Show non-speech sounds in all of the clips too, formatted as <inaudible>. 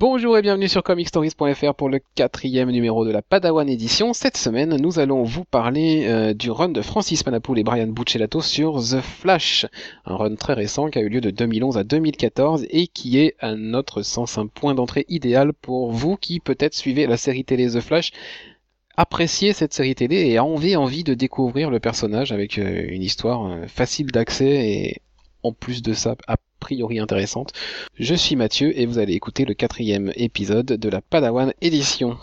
Bonjour et bienvenue sur comicstories.fr pour le quatrième numéro de la Padawan édition. Cette semaine, nous allons vous parler euh, du run de Francis Manapoul et Brian Buccellato sur The Flash, un run très récent qui a eu lieu de 2011 à 2014 et qui est à notre sens un point d'entrée idéal pour vous qui peut-être suivez la série télé The Flash appréciez cette série télé et avez envie de découvrir le personnage avec euh, une histoire euh, facile d'accès et en plus de ça priori intéressante. Je suis Mathieu et vous allez écouter le quatrième épisode de la Padawan édition.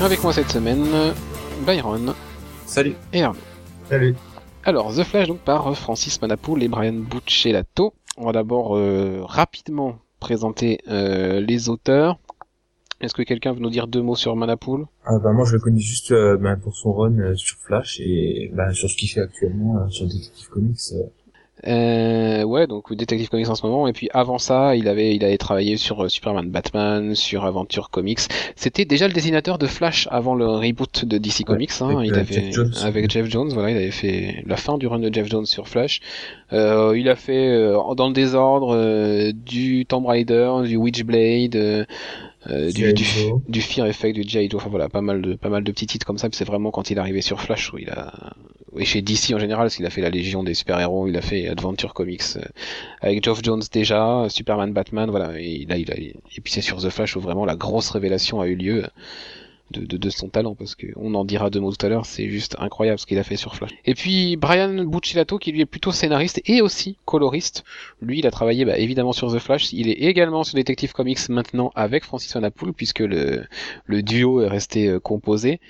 Avec moi cette semaine, Byron. Salut. Et Arnaud. Salut. Alors, The Flash donc par Francis Manapoul et Brian Buccellato. On va d'abord euh, rapidement présenter euh, les auteurs. Est-ce que quelqu'un veut nous dire deux mots sur Manapoul ah, bah, Moi, je le connais juste euh, bah, pour son run euh, sur Flash et bah, sur ce qu'il fait actuellement euh, sur Detective Comics. Euh, ouais, donc Detective Comics en ce moment. Et puis avant ça, il avait, il avait travaillé sur euh, Superman, Batman, sur Aventure Comics. C'était déjà le dessinateur de Flash avant le reboot de DC Comics. Hein. avec, il euh, avait Jeff Jones. avec Jeff Jones. Voilà, il avait fait la fin du run de Jeff Jones sur Flash. Euh, il a fait euh, dans le désordre euh, du Tomb Raider, du Witchblade. Euh, du, du, <laughs> du Fear Effect, du G.I. Joe, enfin voilà, pas mal de pas mal de petits titres comme ça. C'est vraiment quand il est arrivé sur Flash où il a, et chez DC en général, parce qu'il a fait la Légion des super-héros, il a fait Adventure Comics euh, avec Geoff Jones déjà, Superman, Batman, voilà. Et là, il a, et puis c'est sur The Flash où vraiment la grosse révélation a eu lieu de, de, de son talent, parce que on en dira deux mots tout à l'heure, c'est juste incroyable ce qu'il a fait sur Flash. Et puis Brian Buccellato, qui lui est plutôt scénariste et aussi coloriste. Lui, il a travaillé bah, évidemment sur The Flash. Il est également sur Detective Comics maintenant avec Francis Manapoul, puisque le, le duo est resté euh, composé.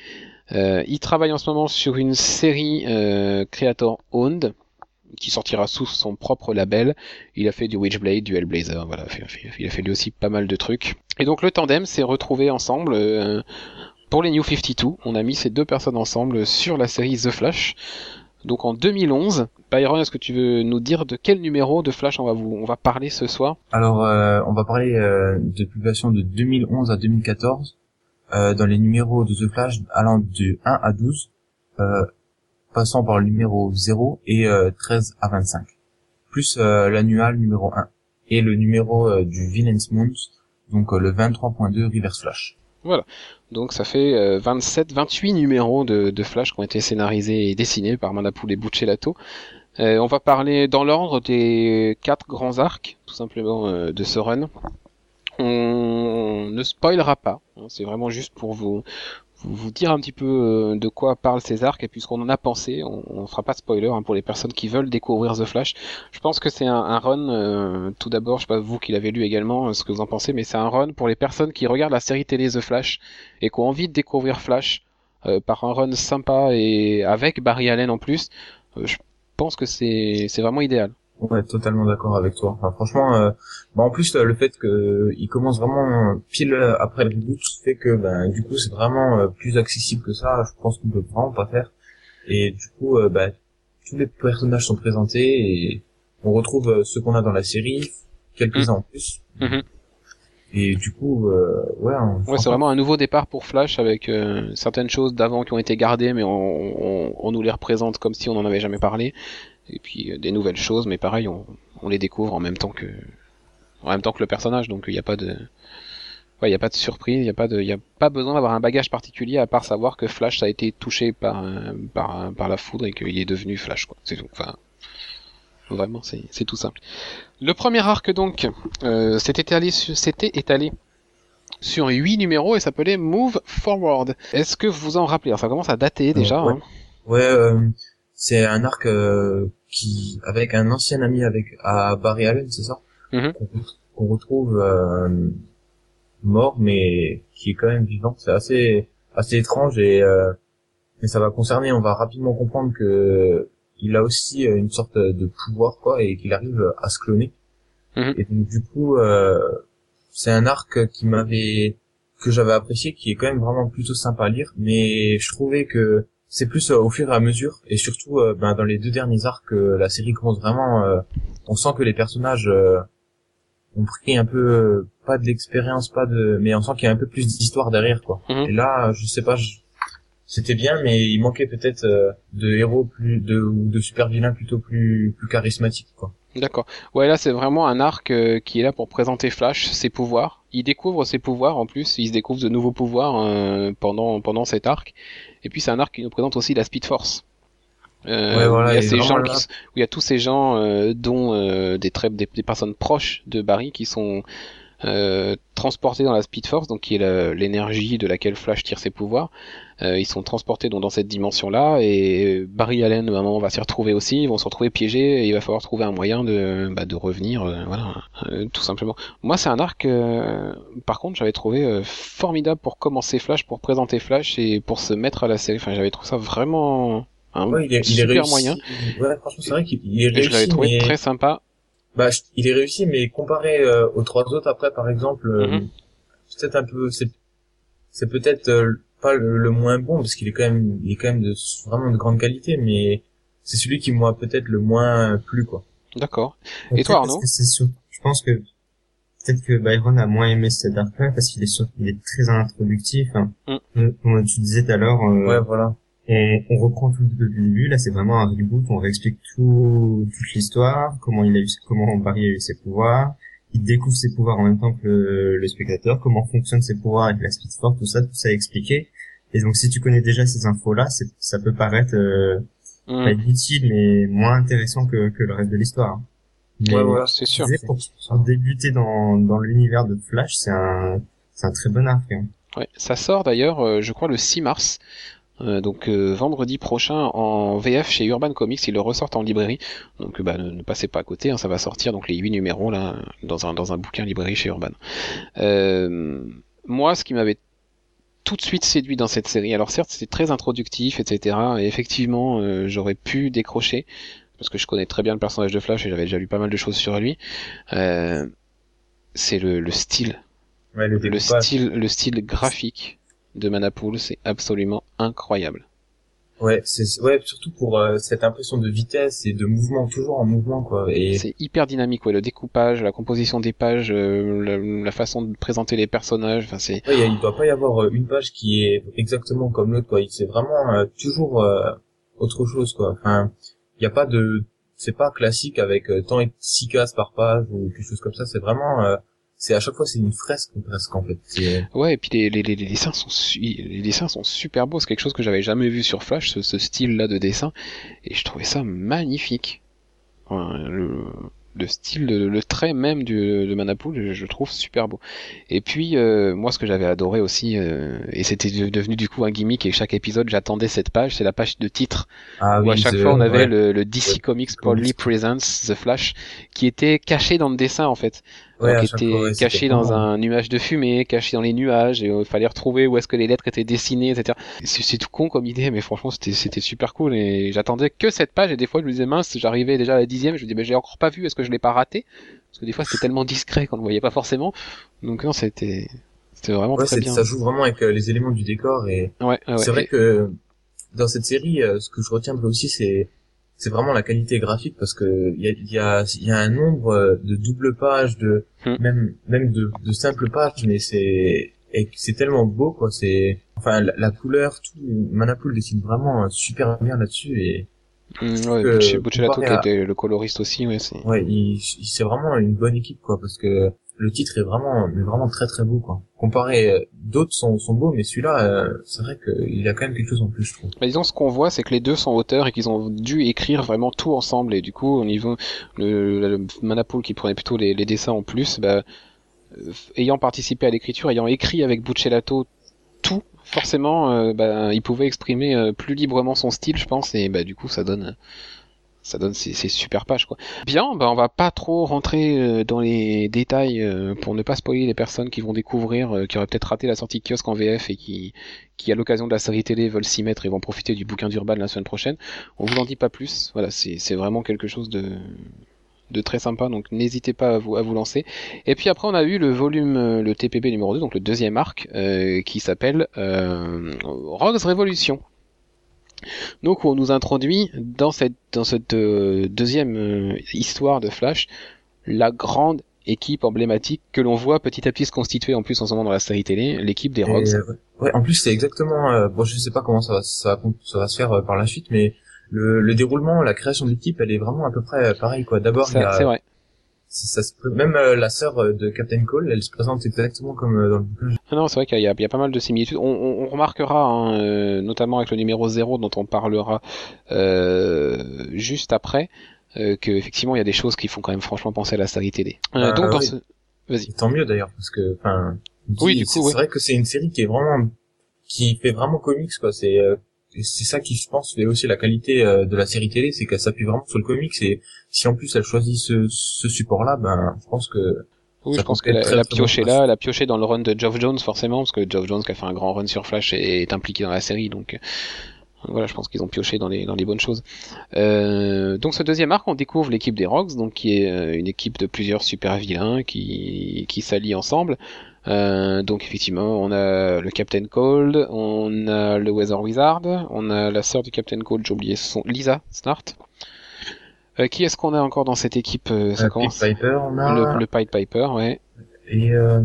Euh, il travaille en ce moment sur une série euh, Creator Owned qui sortira sous son propre label. Il a fait du Witchblade, du Hellblazer, voilà, il a fait- il a fait lui aussi pas mal de trucs. Et donc le tandem s'est retrouvé ensemble euh, pour les New 52. On a mis ces deux personnes ensemble sur la série The Flash. Donc en 2011, Byron, est-ce que tu veux nous dire de quel numéro de Flash on va vous, on va parler ce soir? Alors, euh, on va parler euh, de publication de 2011 à 2014 euh, dans les numéros de The Flash allant de 1 à 12, euh, passant par le numéro 0 et euh, 13 à 25, plus euh, l'annual numéro 1 et le numéro euh, du Villain's Moons, donc euh, le 23.2 Reverse Flash. Donc ça fait euh, 27, 28 numéros de, de Flash qui ont été scénarisés et dessinés par Manapoul et Buccellato. Euh, on va parler dans l'ordre des quatre grands arcs, tout simplement, euh, de ce run. On ne spoilera pas, hein, c'est vraiment juste pour vous, vous, dire un petit peu euh, de quoi parlent ces arcs et puis ce qu'on en a pensé. On, on fera pas de spoiler hein, pour les personnes qui veulent découvrir The Flash. Je pense que c'est un, un run, euh, tout d'abord, je sais pas vous qui l'avez lu également, euh, ce que vous en pensez, mais c'est un run pour les personnes qui regardent la série télé The Flash et qui ont envie de découvrir Flash par un run sympa et avec Barry Allen en plus. Euh, je pense que c'est vraiment idéal. Ouais, totalement d'accord avec toi. Enfin, franchement, euh, bah, en plus euh, le fait que il commence vraiment euh, pile après le reboot fait que ben du coup c'est vraiment euh, plus accessible que ça. Je pense qu'on peut vraiment pas faire. Et du coup, euh, bah, tous les personnages sont présentés et on retrouve euh, ceux qu'on a dans la série, quelques-uns en plus. Mhm. Et du coup, euh, ouais, on- Ouais, c'est vraiment un nouveau départ pour Flash avec euh, certaines choses d'avant qui ont été gardées, mais on, on, on nous les représente comme si on n'en avait jamais parlé. Et puis euh, des nouvelles choses, mais pareil, on, on les découvre en même temps que en même temps que le personnage, donc il n'y a pas de ouais, il y a pas de surprise, il y a pas de il y a pas besoin d'avoir un bagage particulier à part savoir que Flash a été touché par euh, par par la foudre et qu'il est devenu Flash quoi. C'est tout. Enfin vraiment c'est c'est tout simple. Le premier arc donc euh, s'était étalé sur- s'était étalé sur 8 numéros et s'appelait Move Forward. Est-ce que vous vous en rappelez? Alors, Ça commence à dater déjà. ouais. hein. Ouais, euh, c'est un arc euh, qui avec un ancien ami avec à Barry Allen, c'est ça? Mhm. Qu'on retrouve euh, mort, mais qui est quand même vivant. C'est assez assez étrange et euh, mais ça va concerner. On va rapidement comprendre que il a aussi euh, une sorte de pouvoir quoi et qu'il arrive à se cloner. Mhm. Et donc du coup, euh, c'est un arc qui m'avait que j'avais apprécié, qui est quand même vraiment plutôt sympa à lire, mais je trouvais que c'est plus au fur et à mesure. Et surtout ben, dans les deux derniers arcs la série commence vraiment on sent que les personnages ont pris un peu pas de l'expérience pas de mais on sent qu'il y a un peu plus d'histoire derrière quoi. Mhm. et là je sais pas je- c'était bien mais il manquait peut-être euh, de héros plus de ou de super vilains plutôt plus plus charismatiques quoi D'accord. Ouais, là, c'est vraiment un arc euh, qui est là pour présenter Flash, ses pouvoirs. Il découvre ses pouvoirs en plus, il se découvre de nouveaux pouvoirs euh, pendant pendant cet arc. Et puis c'est un arc qui nous présente aussi la Speed Force. Euh, Ouais, voilà, où il y a ces gens qui où il y a tous ces gens euh, dont euh, des, très, des des personnes proches de Barry qui sont euh, transportés dans la Speed Force, donc qui est l'énergie de laquelle Flash tire ses pouvoirs. Euh, ils sont transportés donc dans cette dimension-là et Barry Allen à un moment va s'y retrouver aussi. Ils vont se retrouver piégés et il va falloir trouver un moyen de bah, de revenir, euh, voilà, euh, tout simplement. Moi, c'est un arc, euh, par contre, j'avais trouvé euh, formidable pour commencer Flash, pour présenter Flash et pour se mettre à la série. Enfin, j'avais trouvé ça vraiment un ouais il est, il est super réussi moyen. ouais franchement c'est vrai qu'il il est Et je l'avais réussi trouvé mais très sympa. Bah il est réussi mais comparé euh, aux trois autres après par exemple euh, Mhm. peut-être un peu c'est c'est peut-être euh, pas le, le moins bon parce qu'il est quand même il est quand même de vraiment de grande qualité mais c'est celui qui m'a peut-être le moins plu quoi D'accord. Et toi, Arnaud sur- Je pense que peut-être que Byron a moins aimé cet arc-là parce qu'il est sur... il est très introductif. hein. Mm. Comme tu disais tout à l'heure, ouais voilà on, on reprend tout depuis le début. Là, c'est vraiment un reboot. On réexplique tout, toute l'histoire, comment il a eu, comment Barry a eu ses pouvoirs. Il découvre ses pouvoirs en même temps que le, le spectateur, comment fonctionnent ses pouvoirs avec la Speed Force, tout ça, tout ça est expliqué. Et donc, si tu connais déjà ces infos-là, ça peut paraître euh, Hmm, pas inutile, mais moins intéressant que, que le reste de l'histoire. hein. Mais ouais voilà c'est sûr. pour, pour débuter dans, dans l'univers de Flash, c'est un, c'est un très bon arc. hein. Ouais, ça sort d'ailleurs, euh, je crois, le 6 mars. Euh, donc euh, vendredi prochain en VF chez Urban Comics, ils le ressortent en librairie. Donc euh, bah, ne, ne passez pas à côté, hein, ça va sortir donc les 8 numéros là dans un dans un bouquin librairie chez Urban. Euh, moi, ce qui m'avait tout de suite séduit dans cette série, alors certes c'était très introductif, etc. Et effectivement, euh, j'aurais pu décrocher parce que je connais très bien le personnage de Flash et j'avais déjà lu pas mal de choses sur lui. Euh, c'est le, le style ouais le le style, le style graphique de Manapool, c'est absolument incroyable. ouais c'est ouais surtout pour euh, cette impression de vitesse et de mouvement toujours en mouvement quoi et C'est hyper dynamique, ouais, le découpage, la composition des pages, euh, la, la façon de présenter les personnages, enfin c'est Ouais, il doit pas y avoir euh, une page qui est exactement comme l'autre quoi. C'est vraiment euh, toujours euh, autre chose quoi. Enfin, il y a pas de c'est pas classique avec euh, tant et six cases par page ou quelque chose comme ça, c'est vraiment euh, c'est à chaque fois c'est une fresque presque en fait. C'est ouais, et puis les, les, les, les dessins sont su- les dessins sont super beaux, c'est quelque chose que j'avais jamais vu sur Flash, ce, ce style-là de dessin, et je trouvais ça magnifique. Le, le style, le, le trait même du, de Manapool, je, je trouve super beau. Et puis euh, moi, ce que j'avais adoré aussi, euh, et c'était de- devenu du coup un gimmick, et chaque épisode j'attendais cette page, c'est la page de titre ah où à chaque The- fois on avait ouais. le, le DC Ouais. Comics Proudly Comics. Presents The Flash qui était caché dans le dessin en fait. Ouais, Donc, était fois, ouais, caché dans vraiment- un nuage de fumée, caché dans les nuages, et il fallait retrouver où est-ce que les lettres étaient dessinées, etc. C'est tout con comme idée, mais franchement c'était c'était super cool et j'attendais que cette page et des fois je me disais mince, j'arrivais déjà à la dixième, je me disais mais j'ai encore pas vu, est-ce que je l'ai pas raté? Parce que des fois c'était tellement discret qu'on ne voyait pas forcément. Donc non c'était c'était vraiment Ouais, très bien. ça joue vraiment avec euh, les éléments du décor et c'est vrai Et- que dans cette série, euh, ce que je retiens aussi, c'est c'est vraiment la qualité graphique parce que il y a il y a y a un nombre euh, de doubles pages, de Hmm. même même de, de simples pages, mais c'est et c'est tellement beau quoi. C'est enfin la, la couleur, tout Manapool dessine vraiment euh, super bien là-dessus et Mm, ouais, Buccellatu qui était le coloriste aussi, ouais, c'est. ouais, il, il- c'est vraiment une bonne équipe quoi parce que le titre est vraiment mais vraiment très très beau quoi. Comparé euh, d'autres sont sont beaux, mais celui-là euh, c'est vrai qu'il a quand même quelque chose en plus je trouve. Bah, disons, ce qu'on voit, c'est que les deux sont auteurs et qu'ils ont dû écrire vraiment tout ensemble. Et du coup, au niveau le, le Manapool qui prenait plutôt les, les dessins en plus, bah, euh, ayant participé à l'écriture, ayant écrit avec Buccellato tout, forcément, euh, bah, il pouvait exprimer euh, plus librement son style, je pense. Et bah, du coup, ça donne ça donne ces, super pages quoi. Bien, bah on va pas trop rentrer euh, dans les détails euh, pour ne pas spoiler les personnes qui vont découvrir, euh, qui auraient peut-être raté la sortie kiosque en VF et qui, qui à l'occasion de la série télé veulent s'y mettre et vont profiter du bouquin d'Urban la semaine prochaine. On vous en dit pas plus. Voilà, c'est vraiment quelque chose de de très sympa, donc n'hésitez pas à vous, à vous lancer. Et puis après, on a eu le volume, le TPB numéro 2, donc le deuxième arc, qui s'appelle euh, Rogues Révolution. Donc on nous introduit dans cette dans cette euh, deuxième euh, histoire de Flash la grande équipe emblématique que l'on voit petit à petit se constituer en plus en ce moment dans la série télé, l'équipe des Rogues. euh, ouais, en plus c'est exactement. bon, je sais pas comment ça va, ça va, ça va se faire par la suite, mais le, le déroulement, la création de l'équipe, elle est vraiment à peu près euh, pareil quoi. D'abord, il y a- ça se même euh, la sœur euh, de Captain Cole, elle se présente exactement comme euh, dans le bouquin. Ah non, c'est vrai qu'il y, y a pas mal de similitudes. On, on- on remarquera, hein, euh, notamment avec le numéro 0 dont on parlera euh, juste après, euh, que effectivement il y a des choses qui font quand même franchement penser à la série télé. Euh, Bah, donc dans ce... Vas-y. Tant mieux d'ailleurs parce que, enfin, Oui, du coup, c'est oui. vrai que c'est une série qui est vraiment, qui fait vraiment comics quoi. C'est euh, et c'est ça qui, je pense, fait aussi la qualité euh, de la série télé, c'est qu'elle s'appuie vraiment sur le comics et si en plus elle choisit ce, ce support-là, ben, je pense que Oui, Ça je pense qu'elle a, pioché là, elle a pioché dans le run de Geoff Jones forcément, parce que Geoff Jones qui a fait un grand run sur Flash est, est impliqué dans la série, donc euh, voilà, je pense qu'ils ont pioché dans les dans les bonnes choses. Euh, donc ce deuxième arc, on découvre l'équipe des Rogues, donc qui est une équipe de plusieurs super vilains qui qui s'allient ensemble. Euh, donc effectivement, on a le Captain Cold, on a le Weather Wizard, on a la sœur du Captain Cold, j'ai oublié son Lisa Snart. Euh, qui est-ce qu'on a encore dans cette équipe euh, Ça euh, commence. Piper, on a Le, le Pied Piper, ouais. et euh,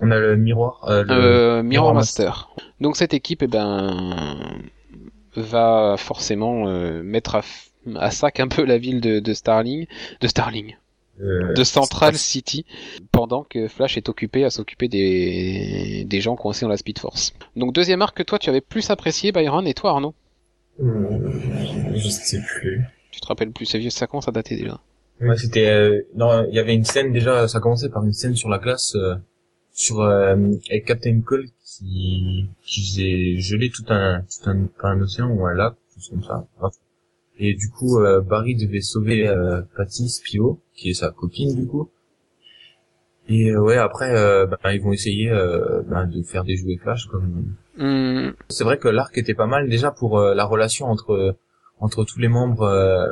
on a le miroir, euh, le- Euh, Mirror Mirror Master. Donc cette équipe, eh ben, va forcément euh, mettre à, f- à sac un peu la ville de, de Starling, de Starling, de Central City, pendant que Flash est occupé à s'occuper des, des gens coincés dans la Speed Force. Donc deuxième arc que toi tu avais plus apprécié, Byron, et toi Arnaud Euh, je sais plus. Tu te rappelles plus, c'est vieux, ça commence à dater déjà. Ouais, c'était euh, non, il y avait une scène déjà, ça commençait par une scène sur la glace euh, sur euh, avec Captain Cole qui qui faisait geler tout un tout un, un océan ou un lac, tout comme ça. Et du coup, euh, Barry devait sauver euh, Patty Spio, qui est sa copine du coup. Et euh, ouais, après, euh, ben, ils vont essayer euh, ben, de faire des jouets Flash comme. Hum, C'est vrai que l'arc était pas mal déjà pour euh, la relation entre entre tous les membres euh,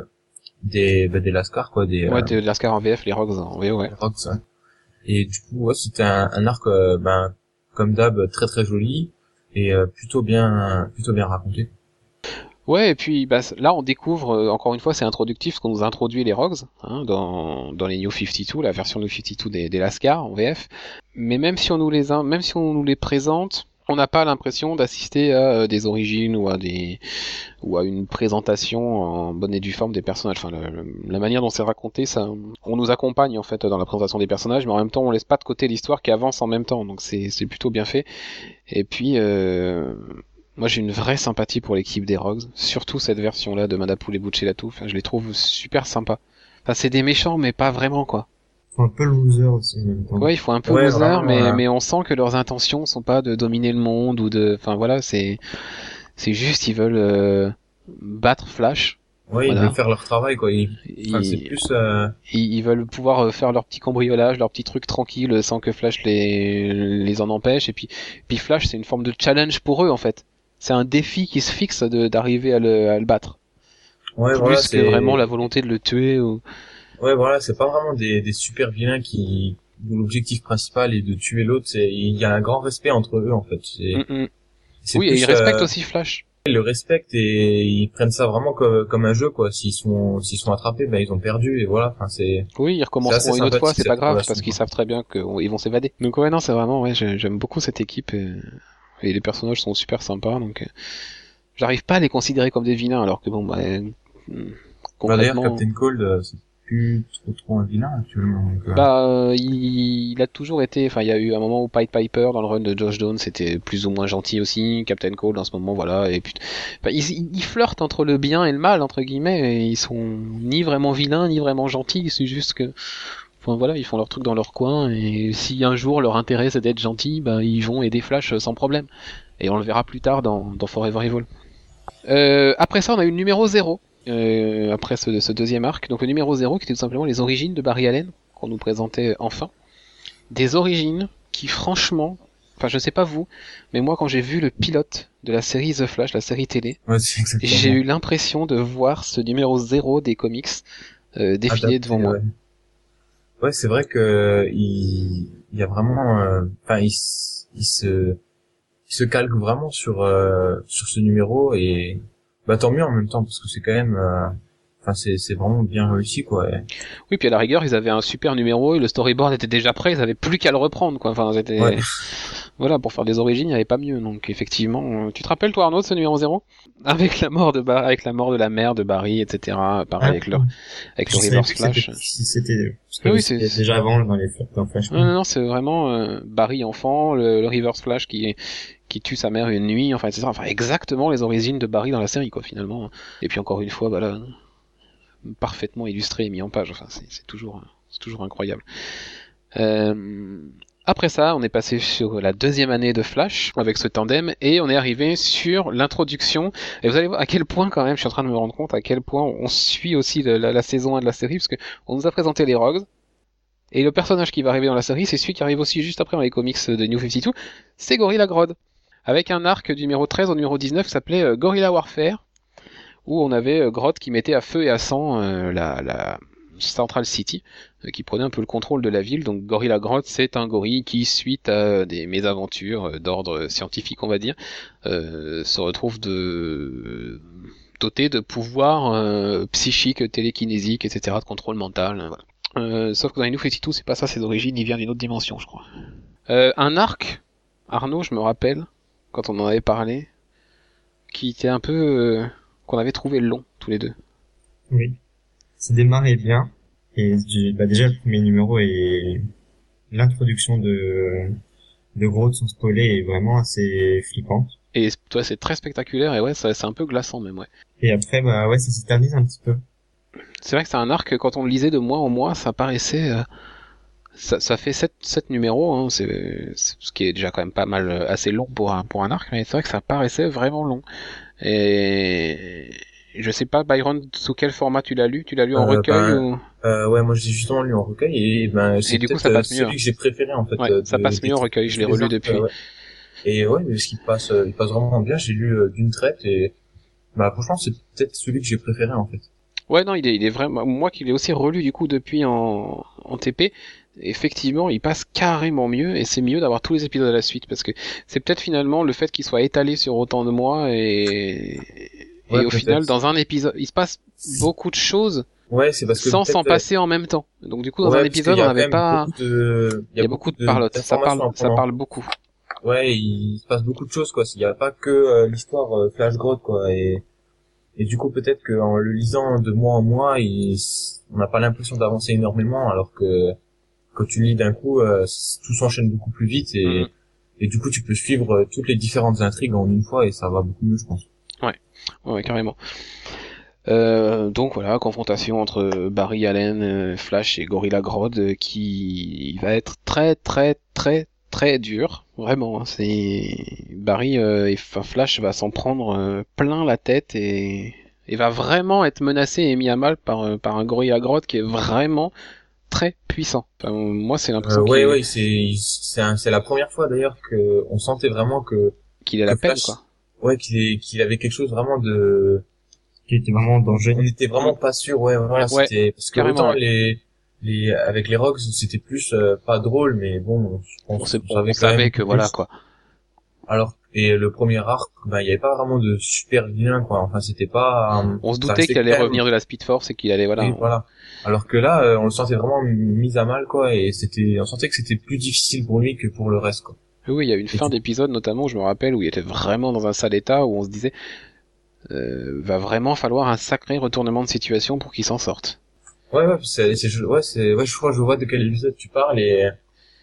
des ben, des Lascar quoi, des ouais, euh, de Lascar en VF, les Rogues en VO, ouais. Rox, ouais. Et du coup, ouais, c'était un, un arc, ben, comme d'hab, très très joli et euh, plutôt bien, plutôt bien raconté. Ouais, et puis bah, là on découvre, euh, encore une fois c'est introductif, ce qu'on nous introduit les Rogues, hein, dans, dans les New 52, la version New 52 des, des Lascar en VF. Mais même si on nous les, même si on nous les présente, on n'a pas l'impression d'assister à euh, des origines ou à des ou à une présentation en bonne et due forme des personnages. Enfin, le- le- la manière dont c'est raconté, ça, on nous accompagne en fait dans la présentation des personnages, mais en même temps on laisse pas de côté l'histoire qui avance en même temps, donc c'est c'est plutôt bien fait. Et puis euh, moi, j'ai une vraie sympathie pour l'équipe des Rogues, surtout cette version-là de Madapoul et Buccellato. Enfin, je les trouve super sympas. Enfin, c'est des méchants, mais pas vraiment, quoi. Faut un peu loser aussi en même temps. Ouais, il faut un peu Ouais, loser, vraiment, mais, ouais. mais on sent que leurs intentions sont pas de dominer le monde ou de, enfin voilà, c'est, c'est juste, ils veulent euh, battre Flash. Ouais, ils veulent faire leur travail, quoi. Ils, enfin, c'est Ils, plus, euh, ils, ils veulent pouvoir euh, faire leur petit cambriolage, leur petit truc tranquille, sans que Flash les, les en empêche. Et puis, puis Flash, c'est une forme de challenge pour eux, en fait. C'est un défi qui se fixe de, d'arriver à le, à le battre. ouais, plus voilà, que c'est vraiment la volonté de le tuer ou Ouais, voilà, c'est pas vraiment des, des super vilains qui, dont l'objectif principal est de tuer l'autre. C'est, il y a un grand respect entre eux, en fait. C'est, Mm, mm. c'est oui et ils respectent euh, aussi Flash Ils le respectent et ils prennent ça vraiment comme, comme un jeu, quoi. S'ils sont, s'ils sont attrapés, ben, ils ont perdu et voilà. Enfin, c'est, oui ils recommenceront une autre fois c'est pas grave parce qu'ils savent très bien qu'ils vont s'évader donc ouais non c'est vraiment ouais j'ai- j'aime beaucoup cette équipe et, et les personnages sont super sympas donc euh, j'arrive pas à les considérer comme des vilains alors que bon bah euh, Bah, d'ailleurs, complètement Captain Cold, euh, c'est plus trop trop un vilain actuellement. donc, Bah, euh, il, il a toujours été. Enfin, il y a eu un moment où Pied Piper dans le run de Josh Jones c'était plus ou moins gentil aussi. Captain Cold en ce moment, voilà. Et puis, ils- ils flirtent entre le bien et le mal entre guillemets. Et ils sont ni vraiment vilains ni vraiment gentils. C'est juste que, enfin voilà, ils font leur truc dans leur coin. Et si un jour leur intérêt c'est d'être gentils, bah ils vont aider Flash sans problème. Et on le verra plus tard dans, dans Forever Evil. Euh, après ça, on a eu le numéro 0. Euh, après ce, ce deuxième arc. Donc le numéro 0 qui était tout simplement les origines de Barry Allen qu'on nous présentait enfin. Des origines qui franchement, enfin je sais pas vous, mais moi quand j'ai vu le pilote de la série The Flash, la série télé, ouais, j'ai eu l'impression de voir ce numéro 0 des comics euh, défiler adapté, devant moi. Ouais, Ouais, c'est vrai que il, y a vraiment, euh, enfin, il, il se, il se calque vraiment sur euh, sur ce numéro et bah tant mieux en même temps parce que c'est quand même euh, enfin c'est c'est vraiment bien réussi quoi Oui, puis à la rigueur, ils avaient un super numéro et le storyboard était déjà prêt, ils avaient plus qu'à le reprendre, quoi. Enfin, c'était, Ouais. <laughs> voilà, pour faire des origines, il n'y avait pas mieux. Donc, effectivement, euh, tu te rappelles, toi, Arnaud, ce numéro 0? Avec la mort de Bar- avec la mort de la mère de Barry, etc. Pareil, Ah, avec le, avec le c'était- flash. Si c'était, Oui, oui, c'était déjà avant dans les dans Flash. Non, non, non, c'est vraiment euh, Barry enfant, le, le reverse flash qui qui tue sa mère une nuit, enfin, etc. Enfin, exactement les origines de Barry dans la série, quoi, finalement. Et puis encore une fois, voilà, parfaitement illustré et mis en page. Enfin, c'est toujours, c'est toujours incroyable. Euh, après ça, on est passé sur la deuxième année de Flash avec ce tandem et on est arrivé sur l'introduction. Et vous allez voir à quel point, quand même, je suis en train de me rendre compte à quel point on suit aussi la saison 1 de la série parce que on nous a présenté les Rogues. Et le personnage qui va arriver dans la série, c'est celui qui arrive aussi juste après dans les comics de New 52, c'est Gorilla Grodd. Avec un arc du numéro 13 au numéro 19 qui s'appelait euh, Gorilla Warfare, où on avait euh, Grodd qui mettait à feu et à sang euh, la, Central City, euh, qui prenait un peu le contrôle de la ville. Donc Gorilla Grodd, c'est un gorille qui, suite à des mésaventures d'ordre scientifique, on va dire, se retrouve de doté de pouvoirs euh, psychiques, télékinésiques, etc., de contrôle mental. voilà. Euh, sauf que dans les New 52, c'est pas ça ses origines, il vient d'une autre dimension, je crois. Un arc, Arnaud, je me rappelle, quand on en avait parlé, qui était un peu... qu'on avait trouvé long, tous les deux. Oui. Ça démarrait bien. Et bah déjà, le premier numéro et l'introduction de, de Grodd sans spoiler est vraiment assez flippante. Et toi, c'est très spectaculaire, et ouais, c'est un peu glaçant même, ouais. Et après, bah ouais, ça s'éternise un petit peu. C'est vrai que c'est un arc, quand on le lisait de mois en mois, ça paraissait... euh, ça, ça fait 7, sept numéros, hein, c'est, c'est- ce qui est déjà quand même pas mal, euh, assez long pour un, pour un arc, mais c'est vrai que ça paraissait vraiment long. Et je sais pas, Byron, sous quel format tu l'as lu? Tu l'as lu en Euh, recueil ben, ou... Euh, ouais, moi j'ai justement lu en recueil et ben c'est du coup, peut-être ça passe euh, mieux, celui que j'ai préféré en fait. Ouais, euh, ça passe mieux en recueil, je l'ai relu depuis. ouais. Et ouais, mais ce qui passe, euh, il passe vraiment bien. J'ai lu d'une traite et bah franchement c'est peut-être celui que j'ai préféré en fait. Ouais, non, il est, il est vraiment. Moi qui l'ai aussi relu du coup depuis en, en TP, effectivement, il passe carrément mieux et c'est mieux d'avoir tous les épisodes à la suite parce que c'est peut-être finalement le fait qu'il soit étalé sur autant de mois et, Ouais, et au final, dans un épisode, il se passe beaucoup de choses Ouais, c'est parce que sans s'en passer en même temps. Donc du coup, dans ouais, un épisode, on n'avait pas. de- Il y a beaucoup de parlotte, ça parle, ça beaucoup. Ouais, il se passe beaucoup de choses quoi. Il n'y a pas que euh, l'histoire euh, Flash Grodd quoi. Et et du coup peut-être qu'en le lisant de mois en mois, il... on n'a pas l'impression d'avancer énormément, alors que quand tu lis d'un coup, euh, tout s'enchaîne beaucoup plus vite et Mhm. et du coup tu peux suivre euh, toutes les différentes intrigues en une fois et ça va beaucoup mieux, je pense. Ouais, carrément. Euh, donc voilà, confrontation entre Barry Allen, Flash et Gorilla Grodd qui va être très très très très dur, vraiment. hein. C'est Barry euh, et enfin, Flash va s'en prendre euh, plein la tête et... et va vraiment être menacé et mis à mal par par un Gorilla Grodd qui est vraiment très puissant. Enfin, moi, c'est Euh, l'impression ouais, qu'il ouais, c'est c'est un- c'est la première fois d'ailleurs que on sentait vraiment que qu'il a la peine, Flash- quoi. ouais qu'il qu'il avait quelque chose vraiment de Qui était vraiment dangereux. on n'était vraiment pas sûr ouais voilà Ouais, c'était parce que autant ouais. les les avec les Rogues c'était plus euh, pas drôle mais bon on, On, on savait que plus. voilà quoi. Alors et le premier arc ben il y avait pas vraiment de super vilain quoi enfin c'était pas euh, On se doutait qu'il allait revenir de la Speed Force et qu'il allait voilà. Voilà alors que là euh, on le sentait vraiment mis à mal quoi et c'était on sentait que c'était plus difficile pour lui que pour le reste quoi Oui, il y a une Et fin d'épisode notamment, je me rappelle, où il était vraiment dans un sale état, où on se disait, euh, va vraiment falloir un sacré retournement de situation pour qu'il s'en sorte. Ouais, ouais, c'est, ouais, c'est, ouais, je crois je vois de quel épisode tu parles et,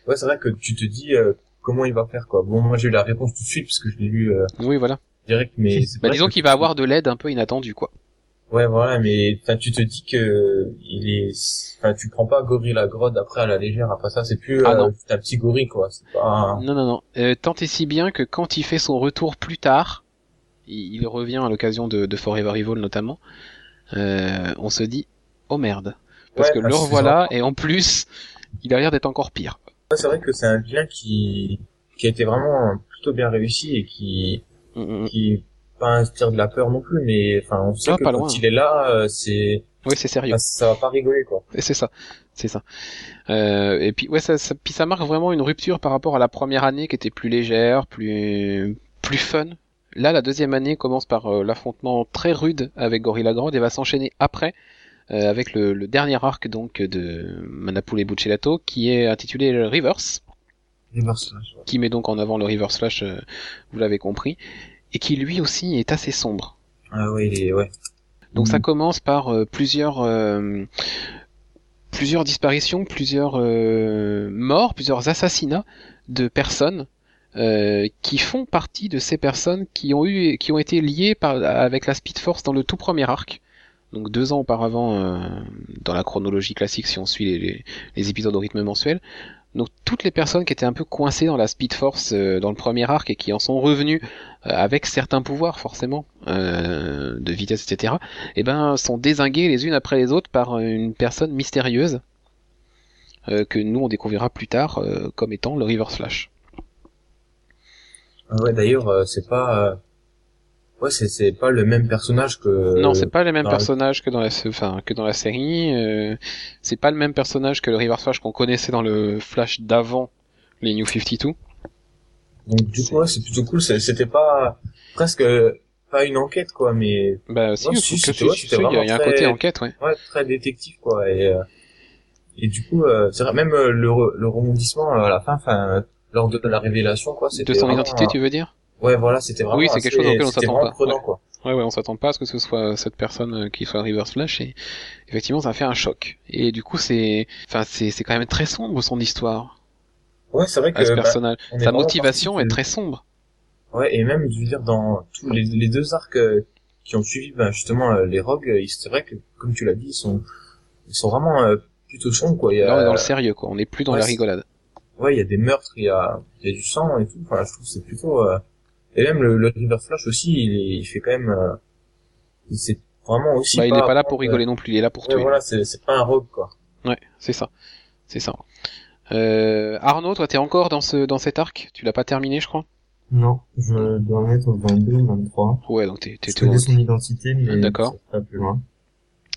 ouais, c'est vrai que tu te dis, euh, comment il va faire, quoi. Bon, moi, j'ai eu la réponse tout de suite parce que je l'ai lu, euh, Oui, voilà. direct, mais Bah, disons qu'il va avoir de l'aide un peu inattendue, quoi. Ouais, voilà, mais, tu te dis que, il est, enfin, tu prends pas Gorilla Grodd après à la légère, après ça, c'est plus, Ah, euh, un petit gorille, quoi. Non, non, non. Euh, tant et si bien que quand il fait son retour plus tard, il, il revient à l'occasion de, de Forever Evil notamment, euh, on se dit, oh merde. Parce Ouais, que bah, le revoilà, et en plus, il a l'air d'être encore pire. C'est vrai que c'est un vilain qui, qui a été vraiment plutôt bien réussi et qui, Mm, mm. qui, pas inspire de la peur non plus, mais, enfin, on sait Ah, que pas quand loin. il est là, euh, c'est, Oui, c'est sérieux. ça va pas rigoler, quoi. Et c'est ça, c'est ça. Euh, et puis ouais, ça, ça, puis ça marque vraiment une rupture par rapport à la première année qui était plus légère, plus plus fun. là, la deuxième année commence par euh, l'affrontement très rude avec Gorilla Grodd et va s'enchaîner après euh, avec le, le dernier arc donc de Manapool et Buccellato qui est intitulé Reverse, Reverse Slash, ouais. qui met donc en avant le Reverse Slash, euh, vous l'avez compris, et qui lui aussi est assez sombre. Ah est, ouais. Donc ça Mhm. commence par euh, plusieurs euh, plusieurs disparitions, plusieurs euh, morts, plusieurs assassinats de personnes euh, qui font partie de ces personnes qui ont eu qui ont été liées par, avec la Speed Force dans le tout premier arc. Donc deux ans auparavant euh, dans la chronologie classique si on suit les, épisodes au rythme mensuel. Donc toutes les personnes qui étaient un peu coincées dans la Speed Force euh, dans le premier arc et qui en sont revenues euh, avec certains pouvoirs forcément de vitesse etc eh ben, sont désingués les unes après les autres par une personne mystérieuse que nous on découvrira plus tard comme étant le River Slash. Ah ouais, d'ailleurs, c'est pas, ouais, c'est, c'est pas le même personnage que... non, c'est pas les mêmes dans la- personnages que dans la, enfin, que dans la série. euh, c'est pas le même personnage que le River Slash qu'on connaissait dans le Flash d'avant les New 52. Donc, du coup, ouais, c'est plutôt cool. C'était pas, presque, pas une enquête, quoi, mais, Bah si, Ouais, si, que- si, c'était il y a- un côté enquête, ouais. ouais, très détective, quoi, et, euh, et du coup, euh, c'est même euh, le, le rebondissement euh, à la fin, enfin, lors de la révélation, quoi, De son vraiment, identité, euh, tu veux dire? Ouais, voilà, c'était vraiment. Oui, c'est quelque chose auquel on s'attend pas, prenant, ouais. quoi. Ouais, ouais, on s'attend pas à ce que ce soit cette personne euh, qui soit River Slash et effectivement ça fait un choc. Et du coup c'est, enfin c'est c'est quand même très sombre son histoire Ouais, c'est vrai que à ce bah, personnage. Sa motivation est très sombre. Ouais, et même, je veux dire, dans tous les, les deux arcs euh, qui ont suivi, ben, justement, euh, les rogues, c'est vrai que, comme tu l'as dit, ils sont, ils sont vraiment euh, plutôt sombres, quoi. Il y a, Là on est dans le sérieux quoi, on n'est plus dans ouais, la rigolade. ouais, il y a des meurtres, il y a, il y a du sang et tout. Enfin, je trouve que c'est plutôt, euh, et même le, le River Flash aussi, il, est- il fait quand même, euh, il c'est vraiment aussi. Bah il est pas là pour rigoler non plus, il est là pour ouais, tuer. voilà, c'est, c'est pas un rogue, quoi. Ouais, c'est ça, c'est ça. Euh, Arnaud, toi t'es encore dans ce dans cet arc, tu l'as pas terminé je crois? Non, je dois en être au 22 ou 23. Ouais donc t'es t'es Je connais son identité, mais D'accord. pas plus loin.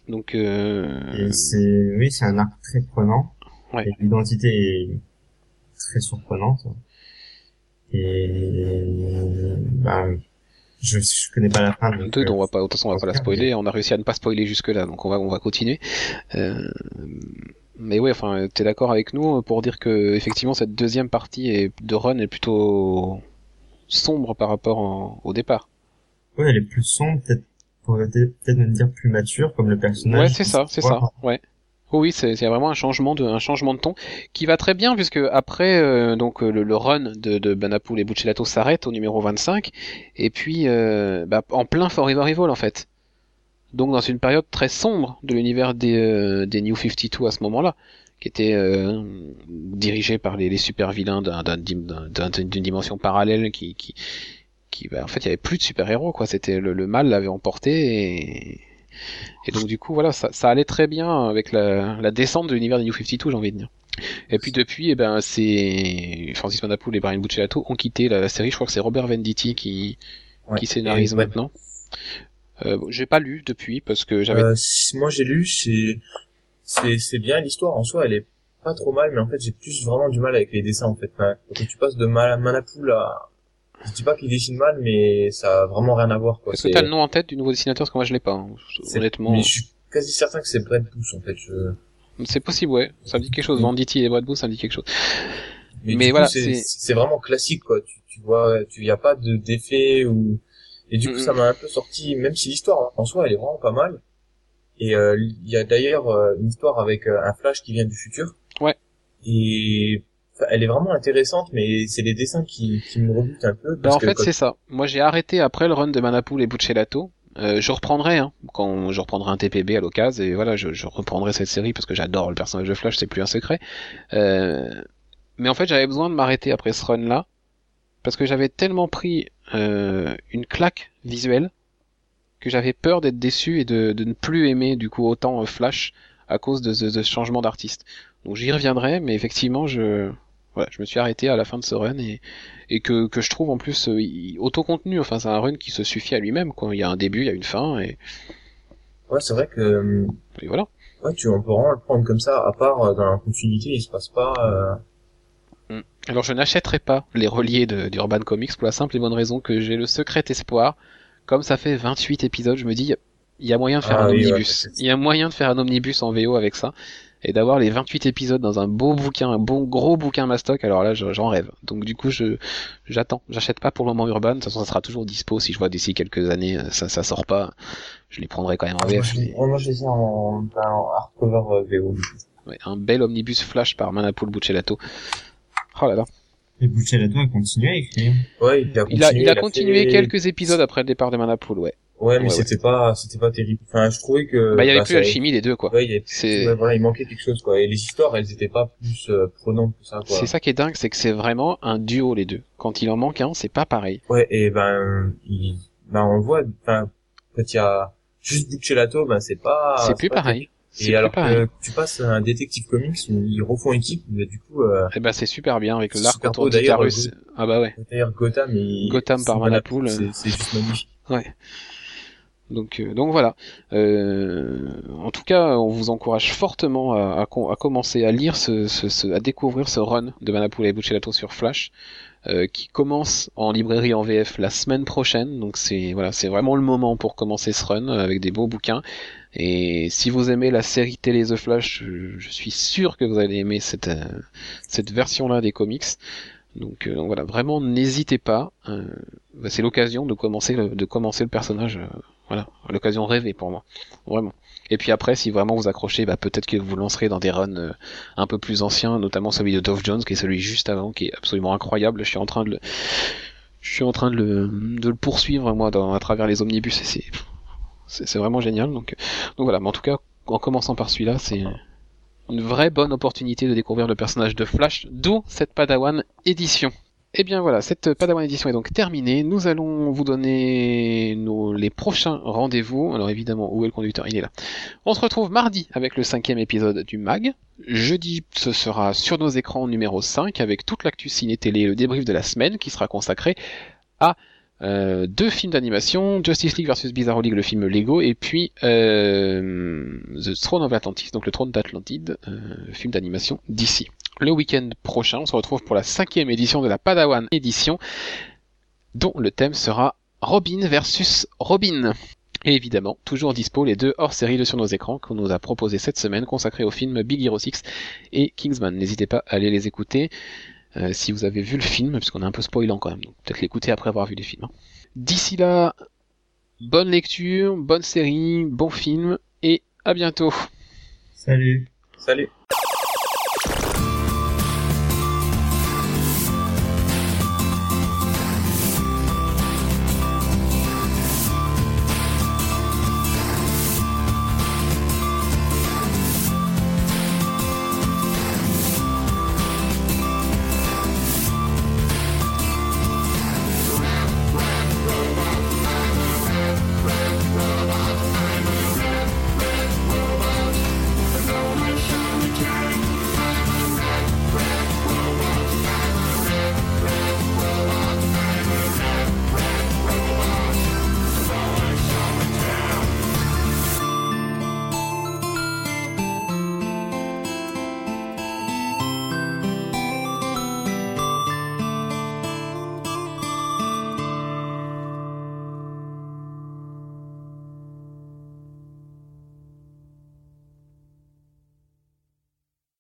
donc euh... Et c'est, oui, c'est un arc très prenant. Ouais. Et l'identité est très surprenante. Et, bah, je, je connais pas la fin. donc, Deux, euh, on va pas, de toute façon, on va pas la spoiler. On a réussi à ne pas spoiler jusque là, donc on va, on va continuer. Euh, mais ouais, enfin, t'es d'accord avec nous pour dire que effectivement cette deuxième partie est, de run est plutôt sombre par rapport en- au départ. Ouais, elle est plus sombre, peut-être, peut-être même dire plus mature, comme le personnage. Ouais, c'est ça, c'est ça. Ouais. Oh oui, c'est vraiment un changement de un changement de ton qui va très bien puisque après euh, donc euh, le, le run de, de Banapool et Buccellato s'arrête au numéro 25 et puis euh, bah, en plein Forever Evil en fait. Donc dans une période très sombre de l'univers des, euh, des New 52 à ce moment-là, qui était euh, dirigé par les, les super vilains d'un- d'un- d'un- d'un- d'une dimension parallèle qui qui, qui bah, en fait il y avait plus de super héros quoi. C'était le, le mal l'avait emporté et et donc du coup voilà ça, ça allait très bien avec la, la descente de l'univers des New 52 j'ai envie de dire. Et puis depuis eh ben c'est Francis Manapool et Brian Buccellato ont quitté la, la série. Je crois que c'est Robert Venditti qui Ouais. qui scénarise Et, ouais. maintenant. Euh, j'ai pas lu depuis parce que j'avais Euh, moi j'ai lu, c'est c'est bien l'histoire en soi, elle est pas trop mal, mais en fait j'ai plus vraiment du mal avec les dessins en fait. Quand tu passes de Ma- Manapool à, je dis pas qu'il dessine mal, mais ça a vraiment rien à voir quoi. Est-ce que t'as le nom en tête du nouveau dessinateur? Parce que moi je l'ai pas. hein. Honnêtement, mais je suis quasi certain que c'est Brett Booth en fait. Je... c'est possible, ouais. Ça me dit quelque chose. Mm. Venditti et Brad Booth, ça me dit quelque chose. Mais, voilà, c'est vraiment classique quoi. Tu, tu vois, tu y a pas de d'effet ou et du coup ça m'a un peu sorti, même si l'histoire en soi elle est vraiment pas mal. Et euh, il y a d'ailleurs euh, une histoire avec euh, un Flash qui vient du futur. Ouais. Et elle est vraiment intéressante, mais c'est les dessins qui, qui me rebutent un peu. Bah parce en que fait quand- c'est ça. Moi j'ai arrêté après le run de Manapool et Buccellato. Euh, je reprendrai hein, quand je reprendrai un TPB à l'occasion et voilà je, je reprendrai cette série parce que j'adore le personnage de Flash c'est plus un secret. Euh, mais en fait j'avais besoin de m'arrêter après ce run là parce que j'avais tellement pris euh, une claque visuelle que j'avais peur d'être déçu et de, de ne plus aimer du coup autant euh, Flash à cause de, de ce changement d'artiste. Donc j'y reviendrai mais effectivement je voilà, je me suis arrêté à la fin de ce run et et que, que je trouve en plus euh, autocontenu. Enfin, c'est un run qui se suffit à lui-même. Quoi. Il y a un début, il y a une fin, et, ouais, c'est vrai que et voilà. ouais, tu on peut vraiment le prendre comme ça. À part euh, dans la continuité, il se passe pas. Euh... Mm. Alors je n'achèterai pas les reliés d'Urban Comics pour la simple et bonne raison que j'ai le secret espoir. Comme ça fait 28 épisodes, je me dis, il y a moyen de faire Ah un oui, omnibus. Il y a moyen de faire un omnibus en VO avec ça et d'avoir les 28 épisodes dans un beau bouquin, un bon gros bouquin mastoc, alors là j'en rêve. Donc du coup je j'attends, j'achète pas pour le moment Urban, de toute façon ça sera toujours dispo si je vois d'ici quelques années euh, ça ça sort pas, je les prendrai quand même en VF. Moi je les ai en, hardcover euh, VO. Ouais, un bel omnibus flash par Manapool Buccellato. Oh là là. Et Buccellato a continué à écrire. Ouais, il a continué, il a, il a, continué quelques épisodes après le départ de Manapool, ouais. Ouais, mais Ouais, c'était pas, c'était pas terrible. Enfin, je trouvais que. bah il y avait bah, plus l'alchimie des deux quoi. Ouais, il y avait- C'est- ouais, voilà, il manquait quelque chose, quoi. Et les histoires, elles étaient pas plus euh, prenantes que ça, quoi. C'est ça qui est dingue, c'est que c'est vraiment un duo les deux. Quand il en manque un, c'est pas pareil. Ouais, et ben, il, ben, on le voit, enfin, quand il y a juste Buccellato, ben, c'est pas. c'est plus pas pareil. Et alors que tu passes à un détective comics où ils refont équipe, mais du coup, euh, Eh ben c'est super bien avec l'arc d'Icarus. le Ah bah ouais. d'ailleurs Gotham et Gotham par c'est Manapool, Manapool, c'est juste magnifique. Donc, euh, donc voilà. Euh, en tout cas, on vous encourage fortement à, à, com- à commencer à lire, ce, à découvrir ce run de Manapool et Buccellato sur Flash, euh, qui commence en librairie en VF la semaine prochaine. Donc c'est voilà, c'est vraiment le moment pour commencer ce run avec des beaux bouquins. Et si vous aimez la série télé The Flash, je, suis sûr que vous allez aimer cette version-là des comics. Donc, voilà, vraiment n'hésitez pas. Euh, bah, c'est l'occasion de commencer le, de commencer le personnage. Voilà, l'occasion rêvée pour moi, vraiment. Et puis après, si vraiment vous accrochez, bah, peut-être que vous lancerez dans des runs euh, un peu plus anciens, notamment celui de Dove Jones, qui est celui juste avant, qui est absolument incroyable. Je suis en train de le, je suis en train de le, de le poursuivre moi à travers les omnibus. c'est, c'est vraiment génial. Donc, donc voilà. Mais en tout cas, en commençant par celui-là, c'est une vraie bonne opportunité de découvrir le personnage de Flash, d'où cette Padawan édition. Et bien voilà, cette Padawan édition est donc terminée. Nous allons vous donner nos, les prochains rendez-vous. Alors évidemment, où est le conducteur? Il est là. On se retrouve mardi avec le cinquième épisode du MAG. Jeudi, ce sera sur nos écrans numéro 5 avec toute l'actu ciné-télé et le débrief de la semaine qui sera consacré à euh, deux films d'animation, Justice League versus Bizarro League, le film Lego, et puis euh, The Throne of Atlantis, donc le trône d'Atlantide, euh, film d'animation d'ici. Le week-end prochain, on se retrouve pour la cinquième édition de la Padawan édition, dont le thème sera Robin versus Robin. Et évidemment, toujours dispo les deux hors-série de sur nos écrans qu'on nous a proposé cette semaine, consacrés au film Big Hero 6 et Kingsman. N'hésitez pas à aller les écouter euh, si vous avez vu le film, puisqu'on est un peu spoilant quand même, donc peut-être l'écouter après avoir vu les films. hein. D'ici là, bonne lecture, bonne série, bon film, et à bientôt Salut. Salut.